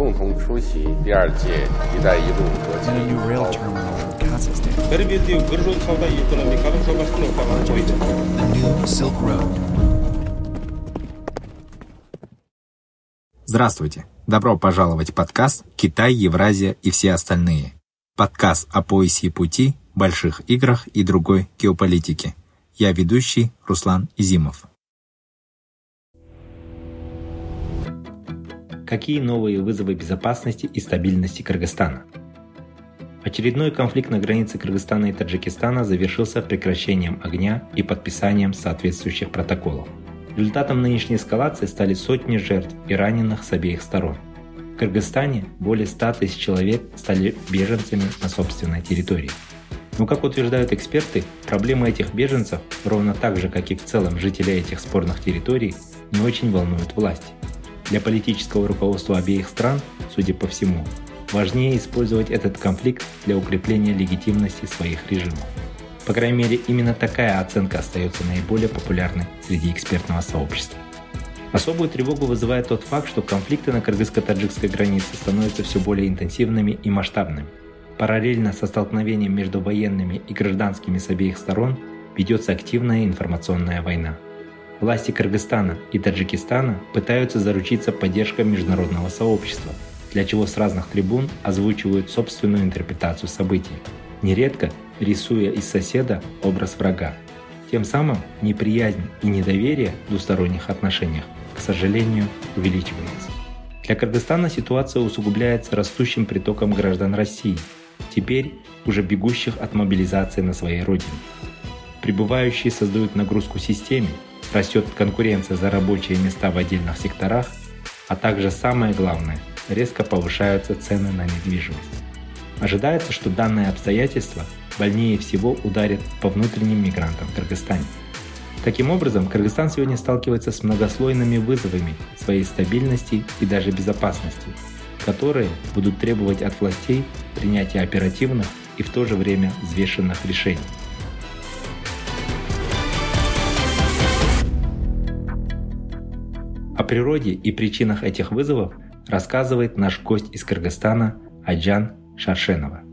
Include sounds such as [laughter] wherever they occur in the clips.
共同出席第二届“一带一路”国际高峰。 Здравствуйте! Добро пожаловать в подкаст «Китай, Евразия и все остальные». Подкаст о поясе и пути, больших играх и другой геополитике. Я ведущий Руслан Изимов. Какие новые вызовы безопасности и стабильности Кыргызстана? Очередной конфликт на границе Кыргызстана и Таджикистана завершился прекращением огня и подписанием соответствующих протоколов. Результатом нынешней эскалации стали сотни жертв и раненых с обеих сторон. В Кыргызстане более 100 тысяч человек стали беженцами на собственной территории. Но, как утверждают эксперты, проблемы этих беженцев, ровно так же, как и в целом жителей этих спорных территорий, не очень волнуют власти. Для политического руководства обеих стран, судя по всему, важнее использовать этот конфликт для укрепления легитимности своих режимов. По крайней мере, именно такая оценка остается наиболее популярной среди экспертного сообщества. Особую тревогу вызывает тот факт, что конфликты на кыргызско-таджикской границе становятся все более интенсивными и масштабными. Параллельно со столкновением между военными и гражданскими с обеих сторон ведется активная информационная война. Власти Кыргызстана и Таджикистана пытаются заручиться поддержкой международного сообщества, для чего с разных трибун озвучивают собственную интерпретацию событий. Нередко рисуя из соседа образ врага. Тем самым неприязнь и недоверие в двусторонних отношениях, к сожалению, увеличивается. Для Кыргызстана ситуация усугубляется растущим притоком граждан России, теперь уже бегущих от мобилизации на своей родине. Прибывающие создают нагрузку системе, растет конкуренция за рабочие места в отдельных секторах, а также самое главное, резко повышаются цены на недвижимость. Ожидается, что данное обстоятельство больнее всего ударит по внутренним мигрантам в Кыргызстане. Таким образом, Кыргызстан сегодня сталкивается с многослойными вызовами своей стабильности и даже безопасности, которые будут требовать от властей принятия оперативных и в то же время взвешенных решений. Природе и причинах этих вызовов рассказывает наш гость из Кыргызстана Аджан Шаршенова.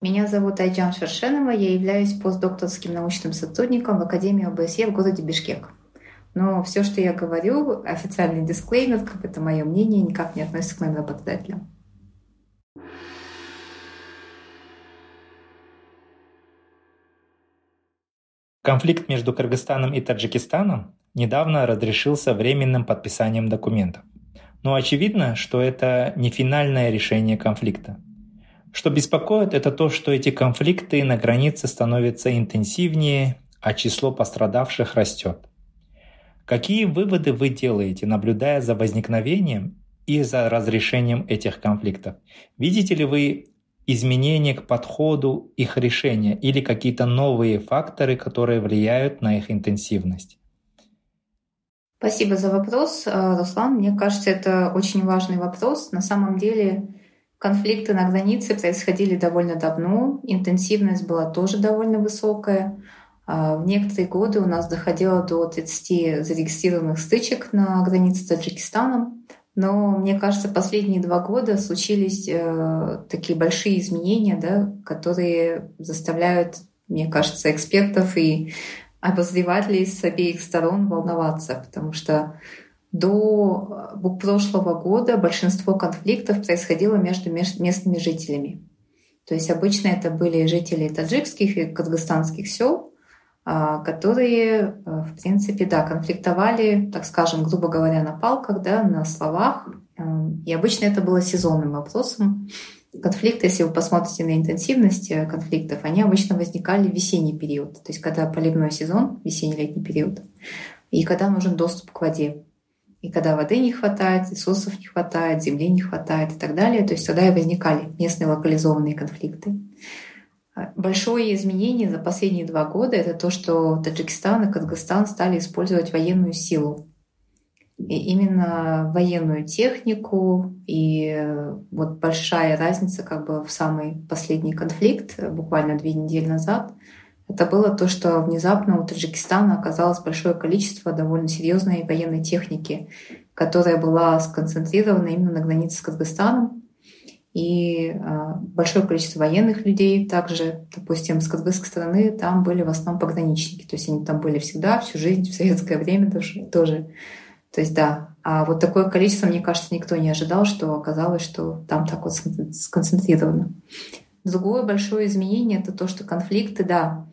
Меня зовут Айджан Шершенова, я являюсь постдокторским научным сотрудником в Академии ОБСЕ в городе Бишкек. Но все, что я говорю, официальный дисклеймер, как это мое мнение, никак не относится к моим работодателям. Конфликт между Кыргызстаном и Таджикистаном недавно разрешился временным подписанием документов. Но очевидно, что это не финальное решение конфликта. Что беспокоит, это то, что эти конфликты на границе становятся интенсивнее, а число пострадавших растет. Какие выводы вы делаете, наблюдая за возникновением и за разрешением этих конфликтов? Видите ли вы изменения к подходу их решения или какие-то новые факторы, которые влияют на их интенсивность? Спасибо за вопрос, Руслан. Мне кажется, это очень важный вопрос. На самом деле Конфликты на границе происходили довольно давно, интенсивность была тоже довольно высокая. А, в некоторые годы у нас доходило до 30 зарегистрированных стычек на границе с Таджикистаном. Но мне кажется, последние два года случились э, такие большие изменения, да, которые заставляют, мне кажется, экспертов и обозревателей с обеих сторон волноваться, потому что до э, прошлого года большинство конфликтов происходило между местными жителями. То есть обычно это были жители таджикских и кыргызстанских сел, которые, э, в принципе, да, конфликтовали, так скажем, грубо говоря, на палках, да, на словах. Эм, и обычно это было сезонным вопросом. Конфликты, если вы посмотрите на интенсивность э, конфликтов, они обычно возникали в весенний период, то есть когда поливной сезон, весенний-летний период, и когда нужен доступ к воде. И когда воды не хватает, ресурсов не хватает, земли не хватает и так далее, то есть тогда и возникали местные локализованные конфликты. Большое изменение за последние два года — это то, что Таджикистан и Кыргызстан стали использовать военную силу. И именно военную технику. И э, вот большая разница как бы в самый последний конфликт, буквально две недели назад, это было то, что внезапно у Таджикистана оказалось большое количество довольно серьезной военной техники, которая была сконцентрирована именно на границе с Кыргызстаном. И э, большое количество военных людей также, допустим, с кыргызской стороны, там были в основном пограничники. То есть они там были всегда, всю жизнь, в советское время тоже. тоже. То есть да, а вот такое количество, мне кажется, никто не ожидал, что оказалось, что там так вот сконцентрировано. Другое большое изменение — это то, что конфликты, да,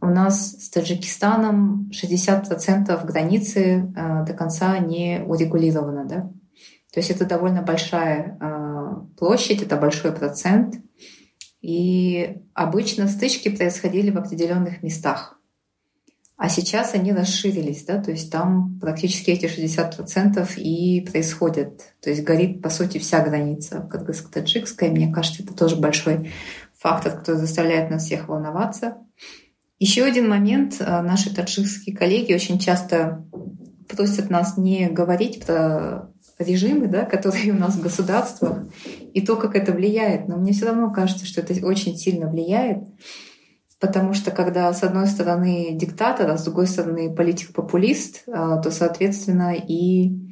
у нас с Таджикистаном 60% границы э, до конца не урегулировано, да. То есть это довольно большая э, площадь, это большой процент. И обычно стычки происходили в определенных местах. А сейчас они расширились, да, то есть там практически эти 60% и происходят. То есть горит, по сути, вся граница кыргызско-таджикская. Мне кажется, это тоже большой фактор, который заставляет нас всех волноваться. Еще один момент. Э, наши таджикские коллеги очень часто просят нас не говорить про режимы, да, которые у нас в государствах, и то, как это влияет. Но мне все равно кажется, что это очень сильно влияет, потому что когда с одной стороны диктатор, а с другой стороны политик-популист, э, то, соответственно, и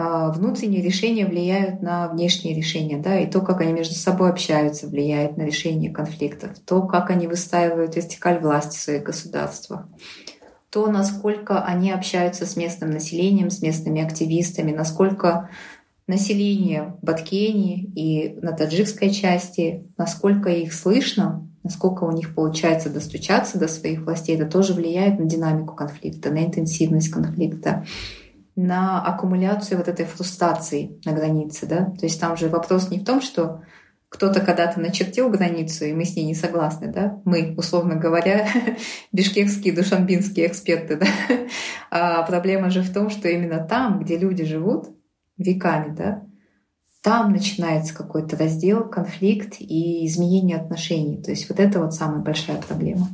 а, внутренние решения влияют на внешние решения, да, и то, как они между собой общаются, влияет на решение конфликтов, то, как они выстаивают вертикаль власти в своих государствах, то, насколько они общаются с местным населением, с местными активистами, насколько население в Баткене и на таджикской части, насколько их слышно, насколько у них получается достучаться до своих властей, это тоже влияет на динамику конфликта, на интенсивность конфликта на аккумуляцию вот этой фрустрации на границе, да. То есть там же вопрос не в том, что кто-то когда-то начертил границу, и мы с ней не согласны, да? Мы, условно говоря, [laughs] бишкекские, душанбинские эксперты, да? [laughs] А проблема же в том, что именно там, где люди живут веками, да, там начинается какой-то раздел, конфликт и изменение отношений. То есть вот это вот самая большая проблема.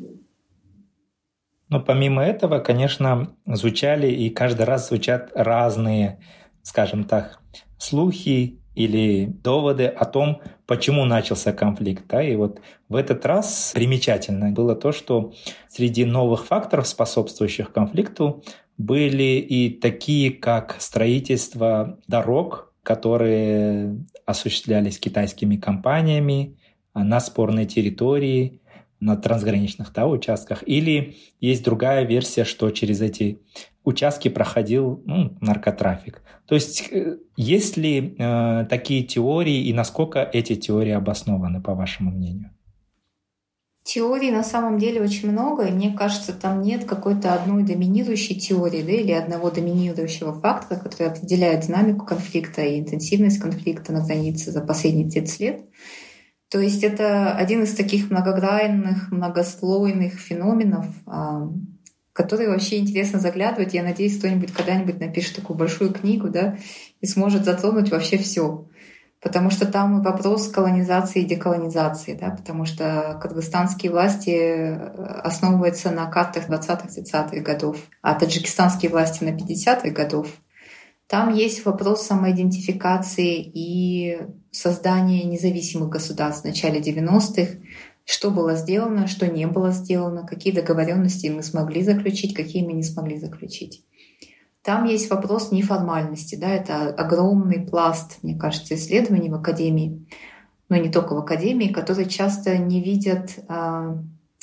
Но помимо этого, конечно, звучали и каждый раз звучат разные, скажем так, слухи или доводы о том, почему начался конфликт. Да? И вот в этот раз примечательно было то, что среди новых факторов, способствующих конфликту, были и такие, как строительство дорог, которые осуществлялись китайскими компаниями на спорной территории, на трансграничных да, участках, или есть другая версия, что через эти участки проходил ну, наркотрафик. То есть э, есть ли э, такие теории и насколько эти теории обоснованы, по вашему мнению? Теорий на самом деле очень много, и мне кажется, там нет какой-то одной доминирующей теории да, или одного доминирующего фактора, который определяет динамику конфликта и интенсивность конфликта на границе за последние 30 лет. То есть это один из таких многогранных, многослойных феноменов, который вообще интересно заглядывать. Я надеюсь, кто-нибудь когда-нибудь напишет такую большую книгу, да, и сможет затронуть вообще все. Потому что там вопрос колонизации и деколонизации, да, потому что кыргызстанские власти э, основываются на картах 20-30-х годов, а таджикистанские власти на 50-х годов. Там есть вопрос самоидентификации и создания независимых государств в начале 90-х, что было сделано, что не было сделано, какие договоренности мы смогли заключить, какие мы не смогли заключить. Там есть вопрос неформальности, да, это огромный пласт, мне кажется, исследований в академии, но не только в академии, которые часто не видят а,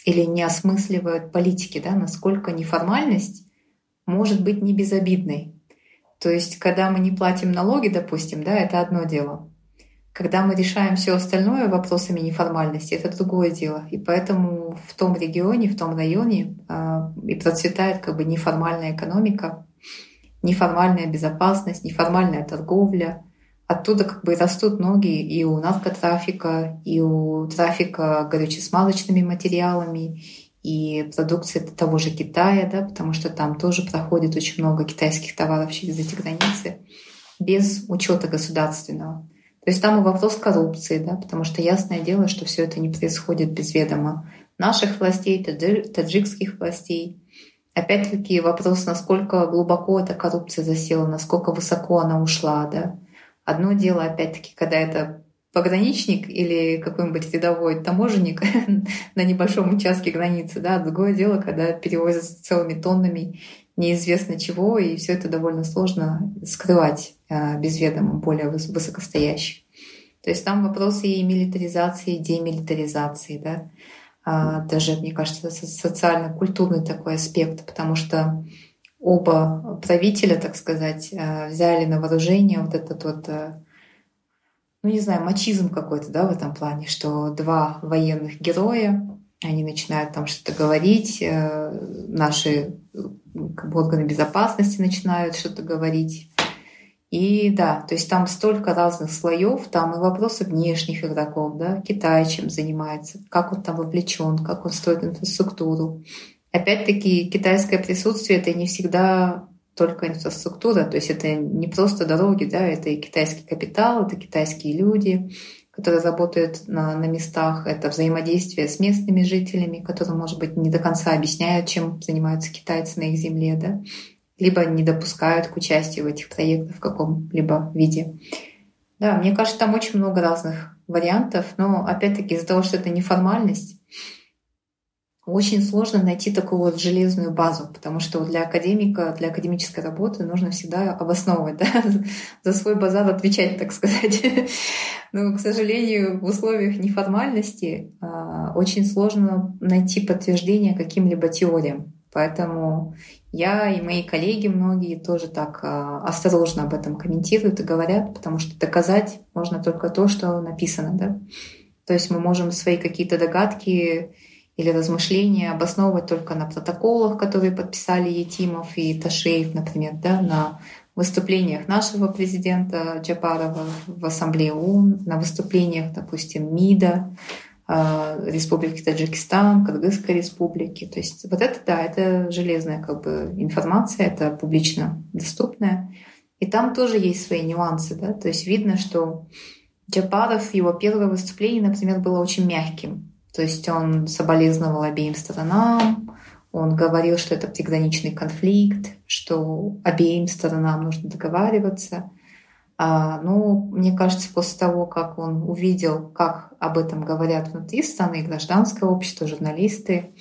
или не осмысливают политики, да, насколько неформальность может быть не безобидной. То есть, когда мы не платим налоги, допустим, да, это одно дело. Когда мы решаем все остальное вопросами неформальности, это другое дело. И поэтому в том регионе, в том районе э, и процветает как бы неформальная экономика, неформальная безопасность, неформальная торговля. Оттуда как бы растут ноги и у наркотрафика, и у трафика горюче-смазочными материалами, и продукции того же Китая, да, потому что там тоже проходит очень много китайских товаров через эти границы, без учета государственного. То есть там и вопрос коррупции, да, потому что ясное дело, что все это не происходит без ведома наших властей, таджикских властей. Опять-таки вопрос, насколько глубоко эта коррупция засела, насколько высоко она ушла. Да. Одно дело, опять-таки, когда это пограничник или какой-нибудь рядовой таможенник [laughs] на небольшом участке границы, да, другое дело, когда перевозят целыми тоннами неизвестно чего, и все это довольно сложно скрывать без ведома более высокостоящих. То есть там вопросы и милитаризации, и демилитаризации, да, а, даже, мне кажется, социально-культурный такой аспект, потому что оба правителя, так сказать, э, взяли на вооружение вот этот вот, ну не знаю, мачизм какой-то, да, в этом плане, что два военных героя, они начинают там что-то говорить, э, наши как бы, органы безопасности начинают что-то говорить. И да, то есть там столько разных слоев, там и вопросы внешних игроков, да, Китай чем занимается, как он там вовлечен, как он строит инфраструктуру, Опять-таки, китайское присутствие — это не всегда только инфраструктура, то есть это не просто дороги, да, это и китайский капитал, это китайские люди, которые работают на, на местах, это взаимодействие с местными жителями, которые, может быть, не до конца объясняют, чем занимаются китайцы на их земле, да, либо не допускают к участию в этих проектах в каком-либо виде. Да, мне кажется, там очень много разных вариантов, но опять-таки из-за того, что это неформальность, очень сложно найти такую вот железную базу, потому что для академика, для академической работы нужно всегда обосновывать, [laughs] да, за свой базар отвечать, так сказать. [laughs] Но, к сожалению, в условиях неформальности а, очень сложно найти подтверждение каким-либо теориям. Поэтому я и мои коллеги многие тоже так а, осторожно об этом комментируют и говорят, потому что доказать можно только то, что написано, да. То есть мы можем свои какие-то догадки или размышления обосновывать только на протоколах, которые подписали Етимов и Ташеев, например, да, на выступлениях нашего президента Джапарова в Ассамблее ООН, на выступлениях, допустим, МИДа, Республики Таджикистан, Кыргызской республики. То есть вот это, да, это железная как бы информация, это публично доступная. И там тоже есть свои нюансы, да, то есть видно, что Джапаров, его первое выступление, например, было очень мягким. То есть он соболезновал обеим сторонам, он говорил, что это приграничный конфликт, что обеим сторонам нужно договариваться. А, ну, мне кажется, после того, как он увидел, как об этом говорят внутри страны, гражданское общество, журналисты,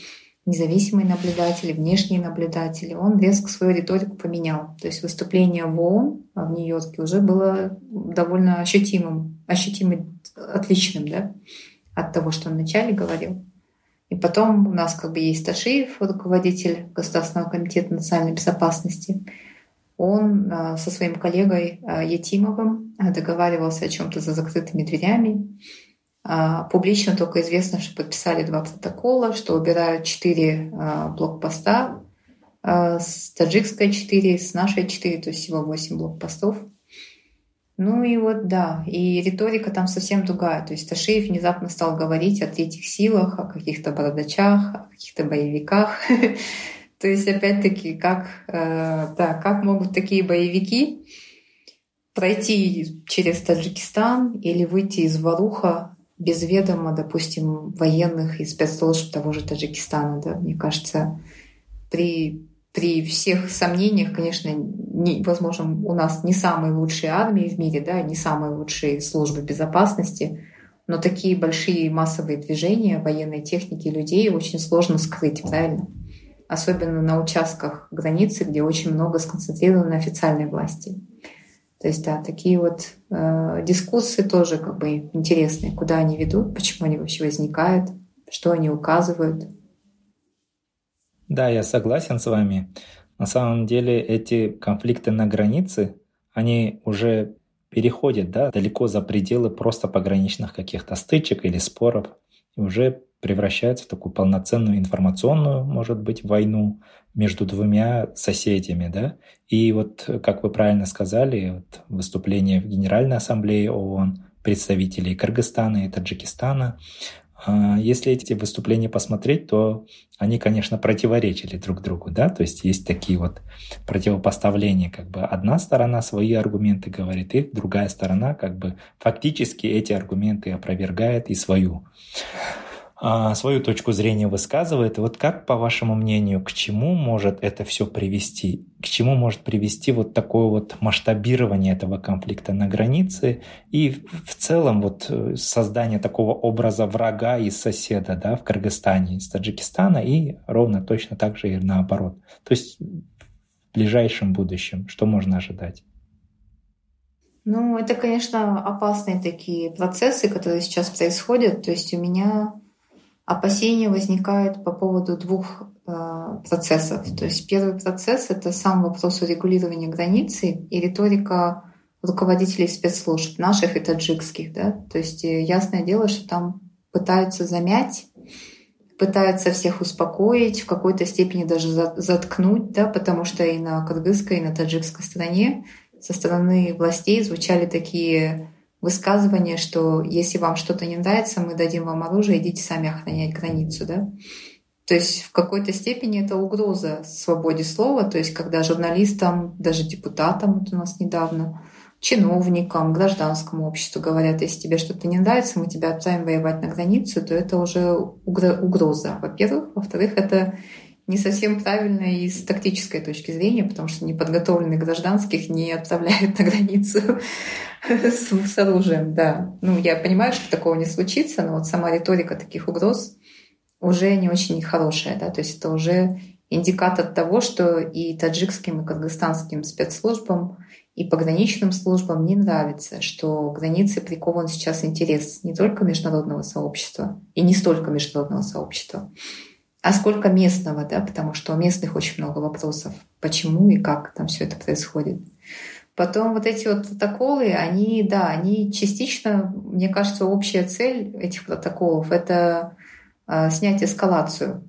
независимые наблюдатели, внешние наблюдатели, он резко свою риторику поменял. То есть выступление в ООН в Нью-Йорке уже было довольно ощутимым, ощутимо отличным, да от того, что он вначале говорил. И потом у нас как бы есть Ташиев, руководитель Государственного комитета национальной безопасности. Он а, со своим коллегой а, Етимовым договаривался о чем-то за закрытыми дверями. А, публично только известно, что подписали два протокола, что убирают четыре блокпоста, с таджикской четыре, с нашей четыре, то есть всего восемь блокпостов. Ну и вот да, и риторика там совсем другая. То есть Ташиев внезапно стал говорить о третьих силах, о каких-то бородачах, о каких-то боевиках. [laughs] То есть опять-таки, как, э, да, как могут такие боевики пройти через Таджикистан или выйти из Варуха без ведома, допустим, военных и спецслужб того же Таджикистана. Да? Мне кажется, при при всех сомнениях, конечно, не, возможно, у нас не самые лучшие армии в мире, да, не самые лучшие службы безопасности, но такие большие массовые движения военной техники людей очень сложно скрыть, правильно? Особенно на участках границы, где очень много сконцентрировано официальной власти. То есть, да, такие вот э, дискуссии тоже как бы интересные, куда они ведут, почему они вообще возникают, что они указывают. Да, я согласен с вами. На самом деле эти конфликты на границе, они уже переходят да, далеко за пределы просто пограничных каких-то стычек или споров и уже превращаются в такую полноценную информационную, может быть, войну между двумя соседями. Да? И вот, как вы правильно сказали, вот выступление в Генеральной Ассамблее ООН представителей Кыргызстана и Таджикистана, а, если эти выступления посмотреть, то они, конечно, противоречили друг другу, да, то есть есть такие вот противопоставления, как бы одна сторона свои аргументы говорит, и другая сторона как бы фактически эти аргументы опровергает и свою. А, свою точку зрения высказывает. И вот как, по вашему мнению, к чему может это все привести? К чему может привести вот такое вот масштабирование этого конфликта на границе и в целом вот э, создание такого образа врага и соседа да, в Кыргызстане, из Таджикистана и ровно точно так же и наоборот. То есть в ближайшем будущем что можно ожидать? Ну, это, конечно, опасные такие процессы, которые сейчас происходят. То есть у меня опасения возникают по поводу двух э, процессов. То есть первый процесс — это сам вопрос урегулирования границы и риторика руководителей спецслужб, наших и таджикских. Да? То есть э, ясное дело, что там пытаются замять, пытаются всех успокоить, в какой-то степени даже заткнуть, да, потому что и на кыргызской, и на таджикской стороне со стороны властей звучали такие высказывание, что если вам что-то не нравится, мы дадим вам оружие, идите сами охранять границу, да? То есть в какой-то степени это угроза свободе слова, то есть когда журналистам, даже депутатам, вот у нас недавно, чиновникам, гражданскому обществу говорят, если тебе что-то не нравится, мы тебя отправим воевать на границу, то это уже угроза, во-первых. Во-вторых, это не совсем правильно и с тактической точки зрения, потому что неподготовленных гражданских не отправляют [laughs] на границу с, с оружием. Да. Ну, я понимаю, что такого не случится, но вот сама риторика таких угроз уже не очень хорошая. Да? То есть это уже индикатор того, что и таджикским, и кыргызстанским спецслужбам, и пограничным службам не нравится, что границы прикован сейчас интерес не только международного сообщества, и не столько международного сообщества, а сколько местного, да, потому что у местных очень много вопросов, почему и как там все это происходит. Потом вот эти вот протоколы, они, да, они частично, мне кажется, общая цель этих протоколов — это э, снять эскалацию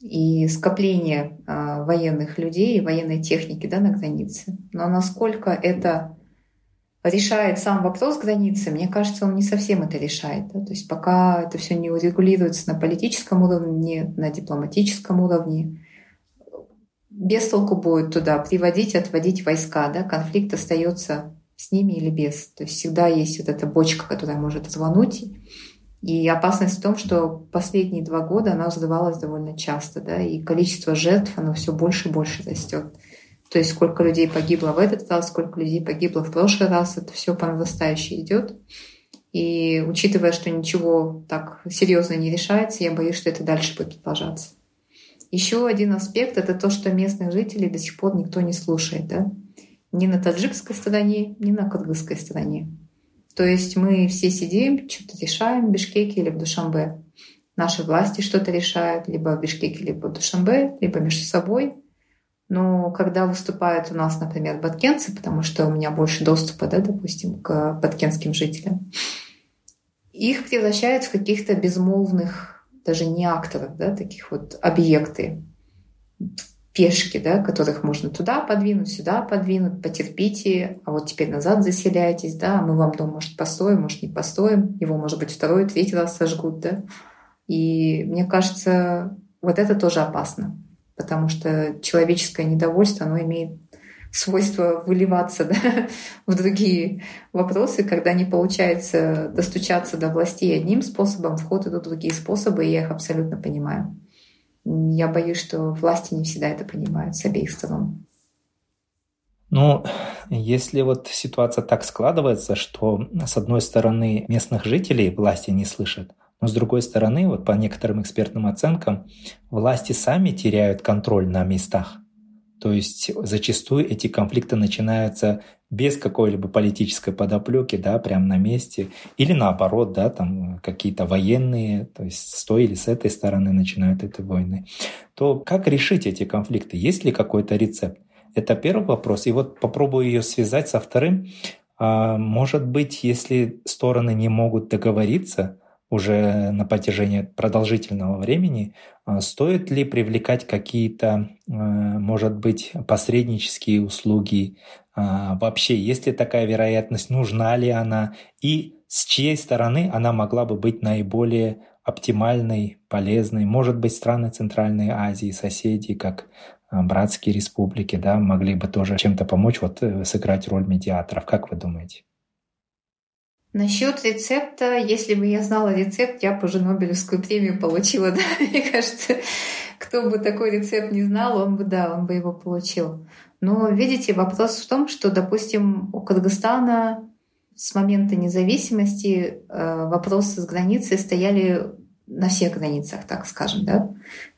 и скопление э, военных людей и военной техники да, на границе. Но насколько это решает сам вопрос границы, мне кажется, он не совсем это решает. Да? То есть пока это все не урегулируется на политическом уровне, на дипломатическом уровне, без толку будет туда приводить, отводить войска. Да? Конфликт остается с ними или без. То есть всегда есть вот эта бочка, которая может рвануть. И опасность в том, что последние два года она взрывалась довольно часто, да, и количество жертв, оно все больше и больше растет. То есть сколько людей погибло в этот раз, сколько людей погибло в прошлый раз, это все по нарастающей идет. И учитывая, что ничего так серьезно не решается, я боюсь, что это дальше будет продолжаться. Еще один аспект — это то, что местных жителей до сих пор никто не слушает. Да? Ни на таджикской стороне, ни на кыргызской стороне. То есть мы все сидим, что-то решаем в Бишкеке или в Душамбе. Наши власти что-то решают либо в Бишкеке, либо в Душамбе, либо между собой — но когда выступают у нас, например, баткенцы, потому что у меня больше доступа, да, допустим, к баткенским жителям, их превращают в каких-то безмолвных, даже не акторов, да, таких вот объекты, пешки, да, которых можно туда подвинуть, сюда подвинуть, потерпите, а вот теперь назад заселяйтесь, да, мы вам дом, может, построим, может, не построим, его, может быть, второй, третий раз сожгут, да. И мне кажется, вот это тоже опасно потому что человеческое недовольство, оно имеет свойство выливаться [laughs] да, в другие вопросы, когда не получается достучаться до властей одним способом, в ход идут другие способы, и я их абсолютно понимаю. Я боюсь, что власти не всегда это понимают с обеих сторон. Ну, если вот ситуация так складывается, что с одной стороны местных жителей власти не слышат, но с другой стороны, вот по некоторым экспертным оценкам, власти сами теряют контроль на местах. То есть зачастую эти конфликты начинаются без какой-либо политической подоплеки, да, прямо на месте, или наоборот, да, там какие-то военные, то есть с той или с этой стороны начинают эти войны. То как решить эти конфликты? Есть ли какой-то рецепт? Это первый вопрос. И вот попробую ее связать со вторым. А, может быть, если стороны не могут договориться, уже на протяжении продолжительного времени, а, стоит ли привлекать какие-то, а, может быть, посреднические услуги? А, вообще, есть ли такая вероятность, нужна ли она и с чьей стороны она могла бы быть наиболее оптимальной, полезной? Может быть, страны Центральной Азии, соседи, как братские республики, да, могли бы тоже чем-то помочь, вот э, сыграть роль медиаторов. Как вы думаете? Насчет рецепта, если бы я знала рецепт, я бы уже Нобелевскую премию получила, [laughs] да, мне кажется. Кто бы такой рецепт не знал, он бы, да, он бы его получил. Но, видите, вопрос в том, что, допустим, у Кыргызстана с момента независимости э, вопросы с границей стояли на всех границах, так скажем, да,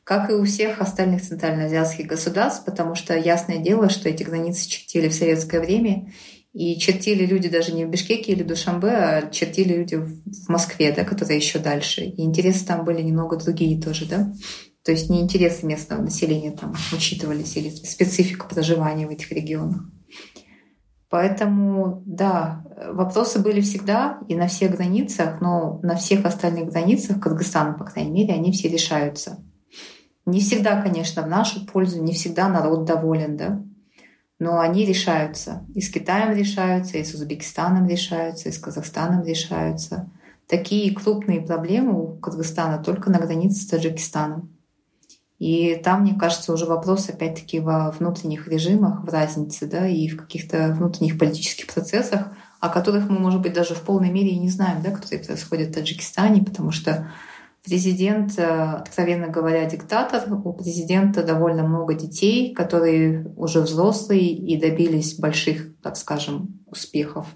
как и у всех остальных центральноазиатских государств, потому что ясное дело, что эти границы чертили в советское время, и чертили люди даже не в Бишкеке или Душамбе, а чертили люди в Москве, да, которые еще дальше. И интересы там были немного другие тоже, да. То есть не интересы местного населения там учитывались или специфика проживания в этих регионах. Поэтому, да, вопросы были всегда и на всех границах, но на всех остальных границах Кыргызстана, по крайней мере, они все решаются. Не всегда, конечно, в нашу пользу, не всегда народ доволен, да но они решаются. И с Китаем решаются, и с Узбекистаном решаются, и с Казахстаном решаются. Такие крупные проблемы у Кыргызстана только на границе с Таджикистаном. И там, мне кажется, уже вопрос опять-таки во внутренних режимах, в разнице, да, и в каких-то внутренних политических процессах, о которых мы, может быть, даже в полной мере и не знаем, да, которые происходят в Таджикистане, потому что Президент, э, откровенно говоря, диктатор. У президента довольно много детей, которые уже взрослые и добились больших, так скажем, успехов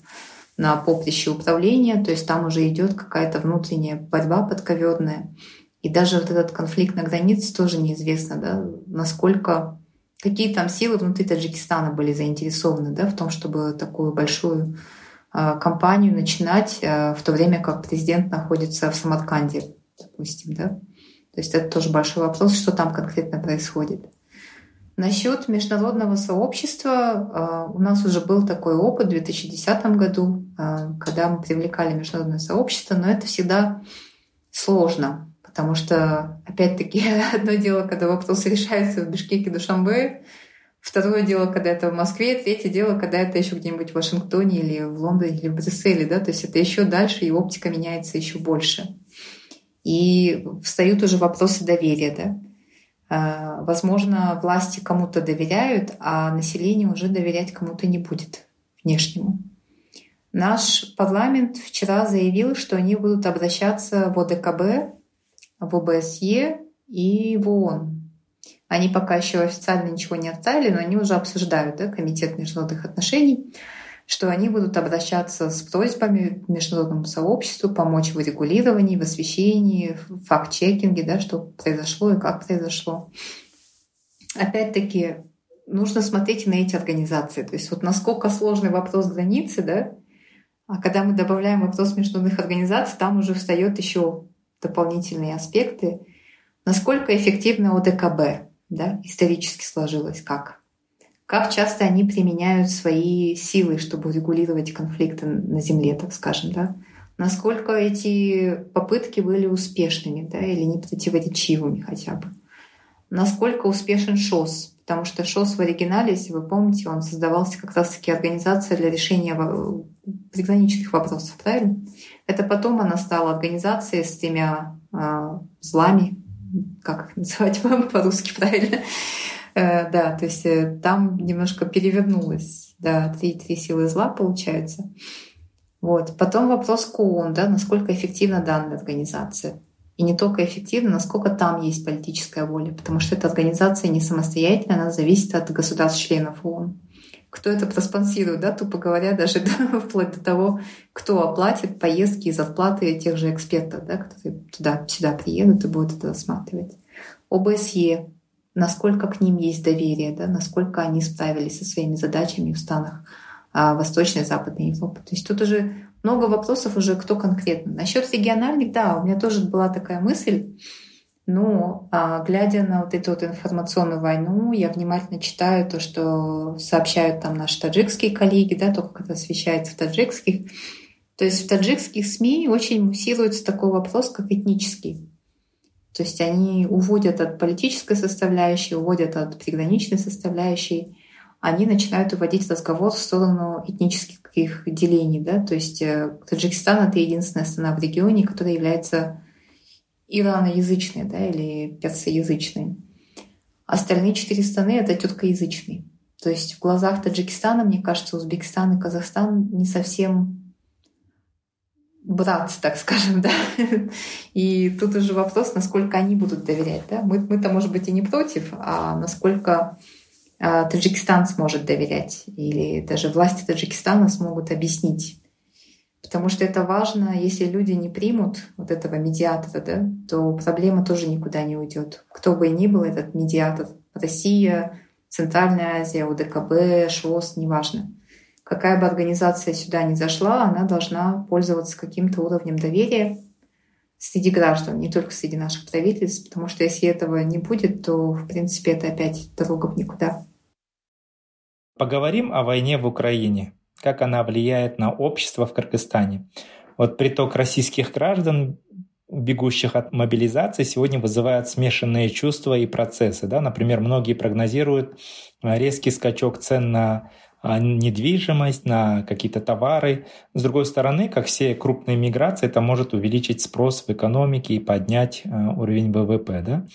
на поприще управления. То есть там уже идет какая-то внутренняя борьба подковерная. И даже вот этот конфликт на границе тоже неизвестно, да, насколько какие там силы внутри Таджикистана были заинтересованы да, в том, чтобы такую большую э, кампанию начинать, э, в то время как президент находится в Самарканде допустим, да. То есть это тоже большой вопрос, что там конкретно происходит. Насчет международного сообщества а, у нас уже был такой опыт в 2010 году, а, когда мы привлекали международное сообщество, но это всегда сложно, потому что, опять-таки, [laughs] одно дело, когда вопрос решается в Бишкеке, Душамбе, второе дело, когда это в Москве, третье дело, когда это еще где-нибудь в Вашингтоне или в Лондоне или в Брюсселе, да, то есть это еще дальше, и оптика меняется еще больше. И встают уже вопросы доверия, да. А, возможно, власти кому-то доверяют, а население уже доверять кому-то не будет внешнему. Наш парламент вчера заявил, что они будут обращаться в ОДКБ, в ОБСЕ и в ООН. Они пока еще официально ничего не отправили, но они уже обсуждают, да, Комитет международных отношений что они будут обращаться с просьбами к международному сообществу помочь в регулировании, в освещении, в факт-чекинге, да, что произошло и как произошло. Опять-таки, нужно смотреть на эти организации. То есть вот насколько сложный вопрос границы, да, а когда мы добавляем вопрос международных организаций, там уже встает еще дополнительные аспекты. Насколько эффективно ОДКБ, да, исторически сложилось, как как часто они применяют свои силы, чтобы регулировать конфликты на Земле, так скажем, да? Насколько эти попытки были успешными, да, или не противоречивыми хотя бы? Насколько успешен ШОС? Потому что ШОС в оригинале, если вы помните, он создавался как раз-таки организация для решения приграничных вопросов, правильно? Это потом она стала организацией с тремя э, злами, как их [laughs] называть по-русски правильно, да, то есть э, там немножко перевернулось. Да, три, три силы зла получается. Вот. Потом вопрос ООН, да, насколько эффективна данная организация. И не только эффективно, насколько там есть политическая воля, потому что эта организация не самостоятельная, она зависит от государств-членов ООН. Кто это проспонсирует, да, тупо говоря, даже [laughs] да, вплоть до того, кто оплатит поездки и зарплаты тех же экспертов, да, которые туда-сюда приедут и будут это рассматривать. ОБСЕ насколько к ним есть доверие, да, насколько они справились со своими задачами в странах а, Восточной и Западной Европы. То есть тут уже много вопросов уже кто конкретно. Насчет региональных, да, у меня тоже была такая мысль, но а, глядя на вот эту вот информационную войну, я внимательно читаю то, что сообщают там наши таджикские коллеги, да, то, как это освещается в таджикских. То есть в таджикских СМИ очень муссируется такой вопрос, как этнический. То есть они уводят от политической составляющей, уводят от приграничной составляющей, они начинают уводить разговор в сторону этнических делений. Да? То есть э, Таджикистан — это единственная страна в регионе, которая является ираноязычной да, или персоязычной. Остальные четыре страны — это тюркоязычные. То есть в глазах Таджикистана, мне кажется, Узбекистан и Казахстан не совсем братцы, так скажем, [laughs] да. И тут уже вопрос, насколько они будут доверять, да. Мы, мы-то, может быть, и не против, а насколько а, Таджикистан сможет доверять или даже власти Таджикистана смогут объяснить. Потому что это важно, если люди не примут вот этого медиатора, да, то проблема тоже никуда не уйдет. Кто бы ни был этот медиатор, Россия, Центральная Азия, УДКБ, ШОС, неважно какая бы организация сюда ни зашла, она должна пользоваться каким-то уровнем доверия среди граждан, не только среди наших правительств, потому что если этого не будет, то, в принципе, это опять дорога в никуда. Поговорим о войне в Украине, как она влияет на общество в Кыргызстане. Вот приток российских граждан, бегущих от мобилизации, сегодня вызывает смешанные чувства и процессы. Да? Например, многие прогнозируют резкий скачок цен на а, недвижимость, на какие-то товары. С другой стороны, как все крупные миграции, это может увеличить спрос в экономике и поднять а, уровень ВВП. Да?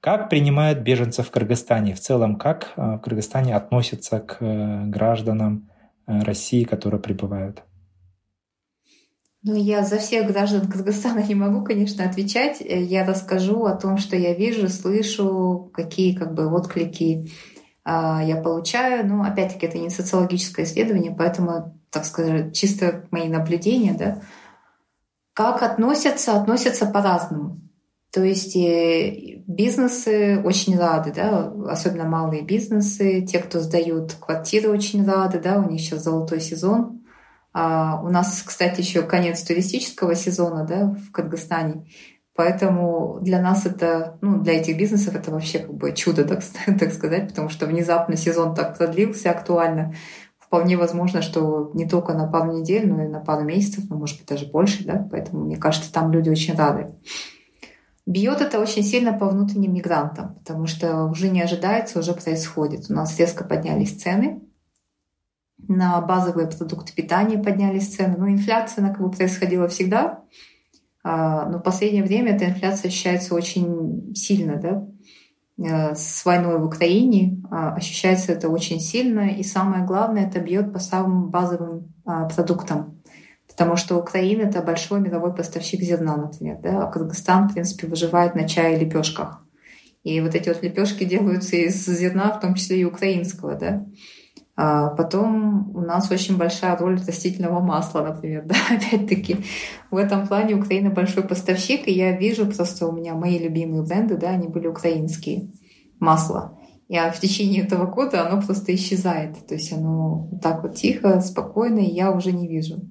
Как принимают беженцев в Кыргызстане? В целом, как а, в Кыргызстане относятся к э, гражданам э, России, которые прибывают? Ну, я за всех граждан Кыргызстана [laughs] не могу, конечно, отвечать. Я расскажу о том, что я вижу, слышу, какие как бы отклики я получаю. Но опять-таки это не социологическое исследование, поэтому, так сказать, чисто мои наблюдения, да. Как относятся? Относятся по-разному. То есть э, бизнесы очень рады, да, особенно малые бизнесы, те, кто сдают квартиры, очень рады, да, у них сейчас золотой сезон. А у нас, кстати, еще конец туристического сезона, да, в Кыргызстане. Поэтому для нас это, ну, для этих бизнесов это вообще как бы чудо, так, [laughs] так сказать, потому что внезапно сезон так продлился актуально. Вполне возможно, что не только на пару недель, но и на пару месяцев, ну, может быть, даже больше, да, поэтому, мне кажется, там люди очень рады. Бьет это очень сильно по внутренним мигрантам, потому что уже не ожидается, уже происходит. У нас резко поднялись цены, на базовые продукты питания поднялись цены. Ну, инфляция, она как бы происходила всегда, но в последнее время эта инфляция ощущается очень сильно, да, э, с войной в Украине а, ощущается это очень сильно, и самое главное, это бьет по самым базовым а, продуктам, потому что Украина это большой мировой поставщик зерна, например, да, а Кыргызстан, в принципе, выживает на чае и лепешках. И вот эти вот лепешки делаются из зерна, в том числе и украинского, да. А потом у нас очень большая роль растительного масла, например. [laughs] Да? Опять-таки, в этом плане Украина большой поставщик, и я вижу просто у меня мои любимые бренды, да, они были украинские масла. И в течение этого года оно просто исчезает. То есть оно так вот тихо, спокойно, и я уже не вижу.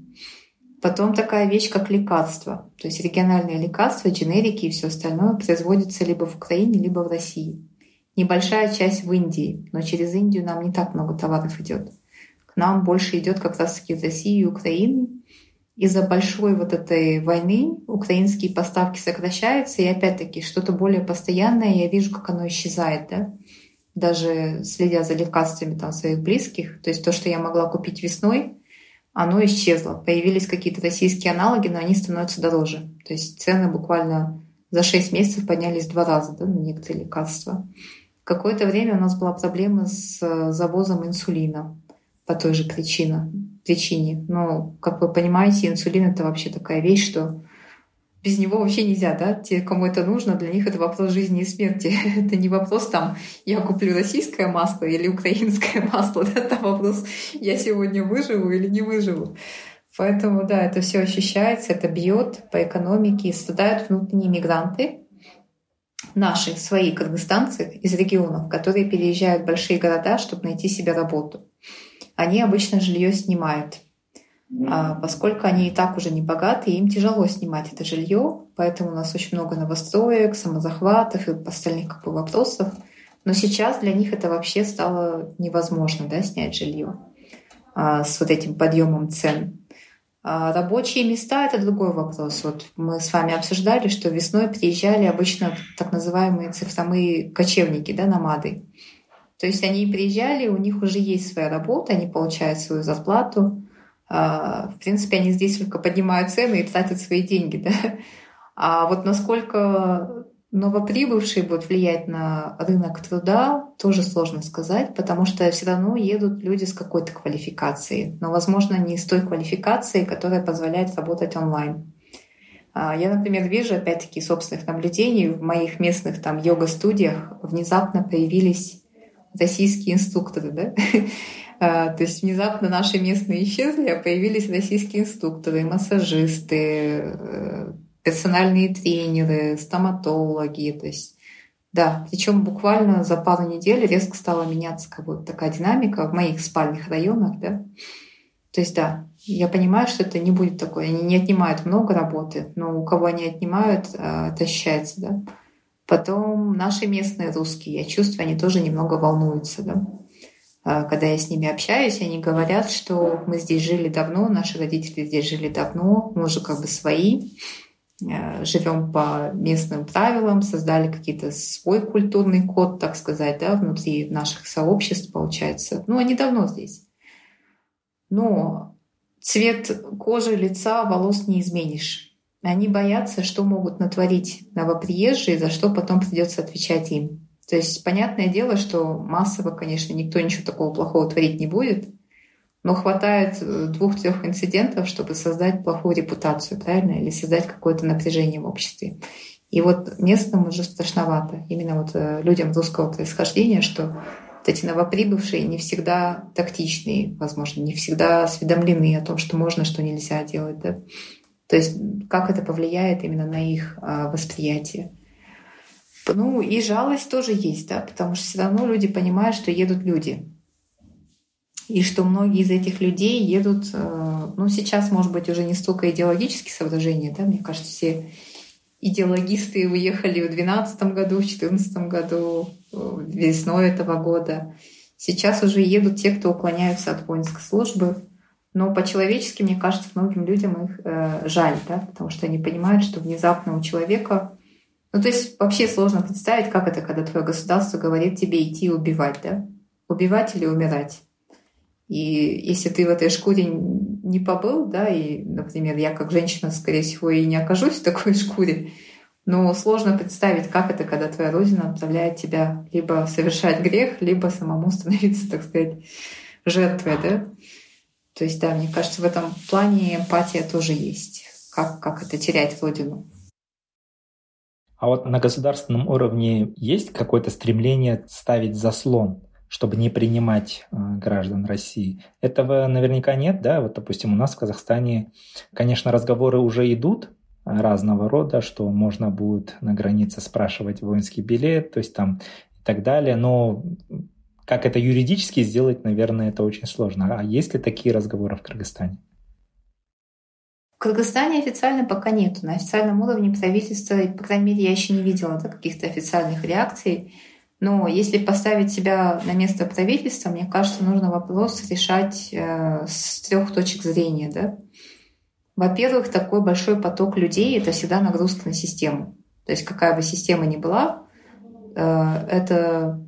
Потом такая вещь, как лекарства. То есть региональные лекарства, дженерики и все остальное производятся либо в Украине, либо в России небольшая часть в Индии, но через Индию нам не так много товаров идет. К нам больше идет как раз-таки из России и Украины. Из-за большой вот этой войны украинские поставки сокращаются, и опять-таки что-то более постоянное, я вижу, как оно исчезает, да? даже следя за лекарствами там, своих близких. То есть то, что я могла купить весной, оно исчезло. Появились какие-то российские аналоги, но они становятся дороже. То есть цены буквально за 6 месяцев поднялись два раза да, на некоторые лекарства. Какое-то время у нас была проблема с э, завозом инсулина по той же причине. причине. Но, как вы понимаете, инсулин — это вообще такая вещь, что без него вообще нельзя, да? Те, кому это нужно, для них это вопрос жизни и смерти. [laughs] это не вопрос там, я куплю российское масло или украинское масло, [laughs] да? это вопрос, я сегодня выживу или не выживу. Поэтому, да, это все ощущается, это бьет по экономике, страдают внутренние мигранты, наши, свои кыргызстанцы из регионов, которые переезжают в большие города, чтобы найти себе работу. Они обычно жилье снимают. А поскольку они и так уже не богатые, им тяжело снимать это жилье, поэтому у нас очень много новостроек, самозахватов и остальных как бы, вопросов. Но сейчас для них это вообще стало невозможно, да, снять жилье а, с вот этим подъемом цен. А рабочие места — это другой вопрос. Вот мы с вами обсуждали, что весной приезжали обычно так называемые цифровые кочевники, да, намады. То есть они приезжали, у них уже есть своя работа, они получают свою зарплату. А, в принципе, они здесь только поднимают цены и тратят свои деньги. [laughs] Да? А вот насколько новоприбывшие будут влиять на рынок труда, тоже сложно сказать, потому что все равно едут люди с какой-то квалификацией, но, возможно, не с той квалификацией, которая позволяет работать онлайн. А, я, например, вижу, опять-таки, собственных наблюдений в моих местных там йога-студиях внезапно появились российские инструкторы, да? [laughs] А, то есть внезапно наши местные исчезли, а появились российские инструкторы, массажисты, э, персональные тренеры, стоматологи. То есть, да, причем буквально за пару недель резко стала меняться как бы такая динамика в моих спальных районах, да. То есть, да, я понимаю, что это не будет такое. Они не отнимают много работы, но у кого они отнимают, а, это да. Потом наши местные русские, я чувствую, они тоже немного волнуются, да. А, когда я с ними общаюсь, они говорят, что мы здесь жили давно, наши родители здесь жили давно, мы уже как бы свои, живем по местным правилам, создали какие-то свой культурный код, так сказать, да, внутри наших сообществ, получается. Ну, они давно здесь. Но цвет кожи, лица, волос не изменишь. Они боятся, что могут натворить новоприезжие, за что потом придется отвечать им. То есть понятное дело, что массово, конечно, никто ничего такого плохого творить не будет, но хватает э, двух-трех инцидентов, чтобы создать плохую репутацию, правильно? Или создать какое-то напряжение в обществе. И вот местным уже страшновато, именно вот э, людям русского происхождения, что эти новоприбывшие не всегда тактичные, возможно, не всегда осведомлены о том, что можно, что нельзя делать. Да? То есть как это повлияет именно на их а, восприятие. Ну и жалость тоже есть, да, потому что все равно люди понимают, что едут люди. И что многие из этих людей едут, э, ну сейчас, может быть, уже не столько идеологические соображения, да, мне кажется, все идеологисты уехали в 2012 году, в 2014 году, весной этого года. Сейчас уже едут те, кто уклоняются от воинской службы. Но по-человечески, мне кажется, многим людям их э, жаль, да, потому что они понимают, что внезапно у человека... Ну, то есть вообще сложно представить, как это, когда твое государство говорит тебе идти убивать, да? Убивать или умирать. И если ты в этой шкуре не побыл, да, и, например, я как женщина, скорее всего, и не окажусь в такой шкуре, но сложно представить, как это, когда твоя родина отправляет тебя либо совершать грех, либо самому становиться, так сказать, жертвой, да? То есть, да, мне кажется, в этом плане эмпатия тоже есть. Как, как это терять родину? А вот на государственном уровне есть какое-то стремление ставить заслон чтобы не принимать э, граждан России. Этого наверняка нет, да, вот, допустим, у нас в Казахстане, конечно, разговоры уже идут разного рода, что можно будет на границе спрашивать воинский билет, то есть там и так далее, но как это юридически сделать, наверное, это очень сложно. А есть ли такие разговоры в Кыргызстане? В Кыргызстане официально пока нет. На официальном уровне правительства, по крайней мере, я еще не видела да, каких-то официальных реакций. Но если поставить себя на место правительства, мне кажется, нужно вопрос решать э, с трех точек зрения. Да? Во-первых, такой большой поток людей — это всегда нагрузка на систему. То есть какая бы система ни была, э, это,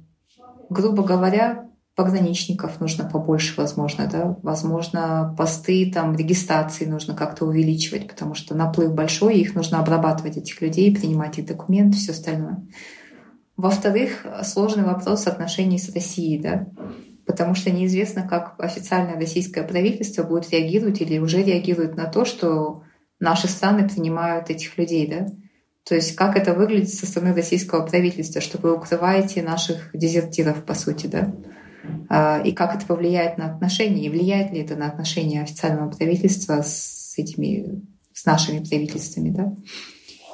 грубо говоря, пограничников нужно побольше, возможно, да, возможно, посты там регистрации нужно как-то увеличивать, потому что наплыв большой, их нужно обрабатывать этих людей, принимать их документы, все остальное. Во-вторых, сложный вопрос отношений с Россией, да, потому что неизвестно, как официальное российское правительство будет реагировать или уже реагирует на то, что наши страны принимают этих людей, да. То есть как это выглядит со стороны российского правительства, что вы укрываете наших дезертиров, по сути, да? А, и как это повлияет на отношения, и влияет ли это на отношения официального правительства с этими, с нашими правительствами, да?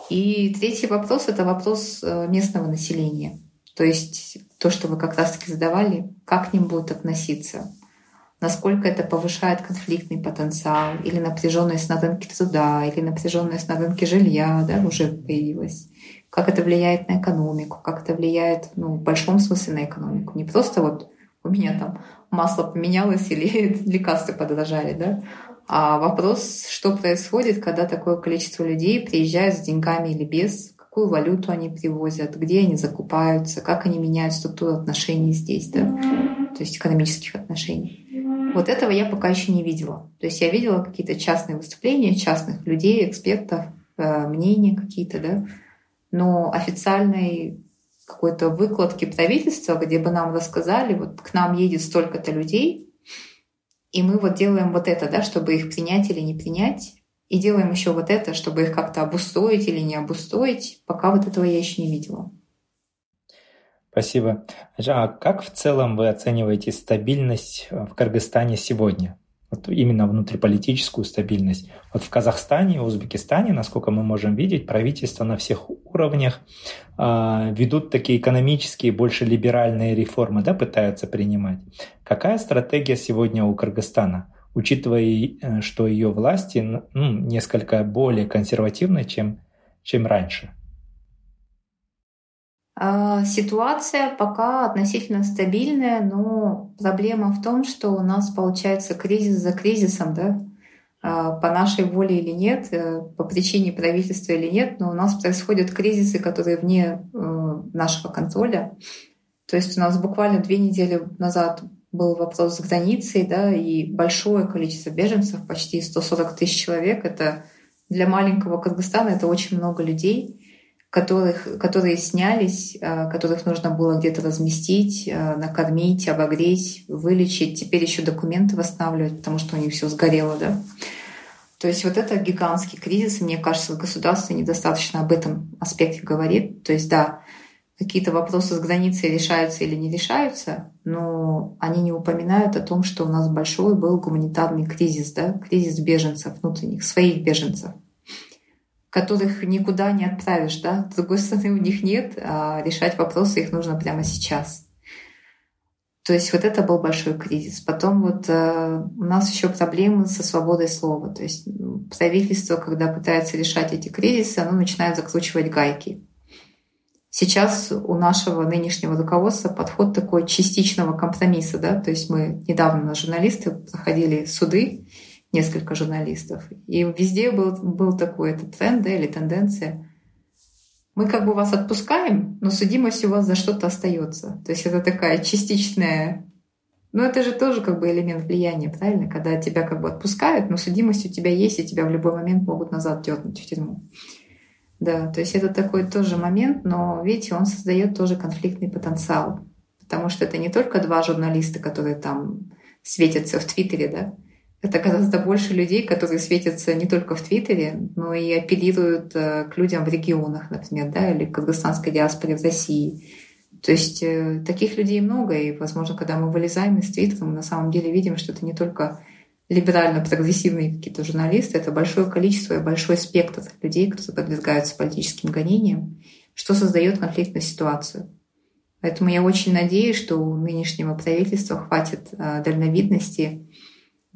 И третий вопрос — это вопрос э, местного населения. То есть то, что вы как раз-таки задавали, как к ним будут относиться, насколько это повышает конфликтный потенциал, или напряженность на рынке труда, или напряженность на рынке жилья, да, уже появилась. Как это влияет на экономику, как это влияет, ну, в большом смысле на экономику. Не просто вот у меня там масло поменялось или [laughs] лекарства подорожали, да, а вопрос, что происходит, когда такое количество людей приезжают с деньгами или без, какую валюту они привозят, где они закупаются, как они меняют структуру отношений здесь, да, то есть экономических отношений. Вот этого я пока еще не видела. То есть я видела какие-то частные выступления частных людей, экспертов, э, мнения какие-то, да, но официальной какой-то выкладки правительства, где бы нам рассказали, вот к нам едет столько-то людей, и мы вот делаем вот это, да, чтобы их принять или не принять, и делаем еще вот это, чтобы их как-то обустроить или не обустроить, пока вот этого я еще не видела. Спасибо. А как в целом вы оцениваете стабильность в Кыргызстане сегодня? Вот именно внутриполитическую стабильность. Вот в Казахстане, в Узбекистане, насколько мы можем видеть, правительства на всех уровнях э, ведут такие экономические, больше либеральные реформы, да, пытаются принимать. Какая стратегия сегодня у Кыргызстана, учитывая, э, что ее власти ну, несколько более консервативны, чем, чем раньше? А, ситуация пока относительно стабильная, но проблема в том, что у нас получается кризис за кризисом, да, а, по нашей воле или нет, э, по причине правительства или нет, но у нас происходят кризисы, которые вне э, нашего контроля. То есть у нас буквально две недели назад был вопрос с границей, да, и большое количество беженцев, почти 140 тысяч человек. Это для маленького Кыргызстана это очень много людей которых, которые снялись, э, которых нужно было где-то разместить, э, накормить, обогреть, вылечить. Теперь еще документы восстанавливать, потому что у них все сгорело, да. То есть вот это гигантский кризис, и мне кажется, государство недостаточно об этом аспекте говорит. То есть да, какие-то вопросы с границей решаются или не решаются, но они не упоминают о том, что у нас большой был гуманитарный кризис, да, кризис беженцев внутренних, своих беженцев которых никуда не отправишь, да. С другой стороны, у них нет, а решать вопросы их нужно прямо сейчас. То есть вот это был большой кризис. Потом вот э, у нас еще проблемы со свободой слова. То есть правительство, когда пытается решать эти кризисы, оно начинает закручивать гайки. Сейчас у нашего нынешнего руководства подход такой частичного компромисса. Да? То есть мы недавно на журналисты проходили суды, несколько журналистов. И везде был, был такой этот тренд да, или тенденция. Мы как бы вас отпускаем, но судимость у вас за что-то остается. То есть это такая частичная... Ну это же тоже как бы элемент влияния, правильно? Когда тебя как бы отпускают, но судимость у тебя есть, и тебя в любой момент могут назад дернуть в тюрьму. Да, то есть это такой тоже момент, но видите, он создает тоже конфликтный потенциал. Потому что это не только два журналиста, которые там светятся в Твиттере, да, это гораздо больше людей, которые светятся не только в Твиттере, но и апеллируют э, к людям в регионах, например, да, или к казахстанской диаспоре в России. То есть э, таких людей много, и, возможно, когда мы вылезаем из Твиттера, мы на самом деле видим, что это не только либерально-прогрессивные какие-то журналисты, это большое количество и большой спектр людей, которые подвергаются политическим гонениям, что создает конфликтную ситуацию. Поэтому я очень надеюсь, что у нынешнего правительства хватит э, дальновидности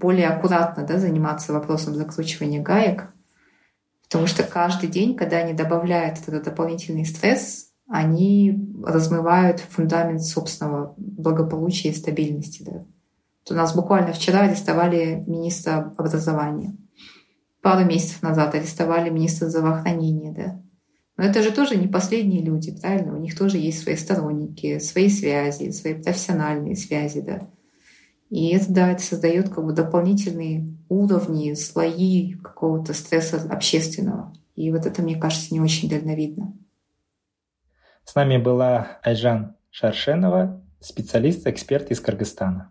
более аккуратно да, заниматься вопросом закручивания гаек, потому что каждый день, когда они добавляют этот дополнительный стресс, они размывают фундамент собственного благополучия и стабильности. Да. Вот у нас буквально вчера арестовали министра образования. Пару месяцев назад арестовали министра здравоохранения. Да. Но это же тоже не последние люди, правильно? У них тоже есть свои сторонники, свои связи, свои профессиональные связи. Да. И это, да, это создает как бы дополнительные уровни, слои какого-то стресса общественного. И вот это, мне кажется, не очень дальновидно. С нами была Айжан Шаршенова, специалист, эксперт из Кыргызстана.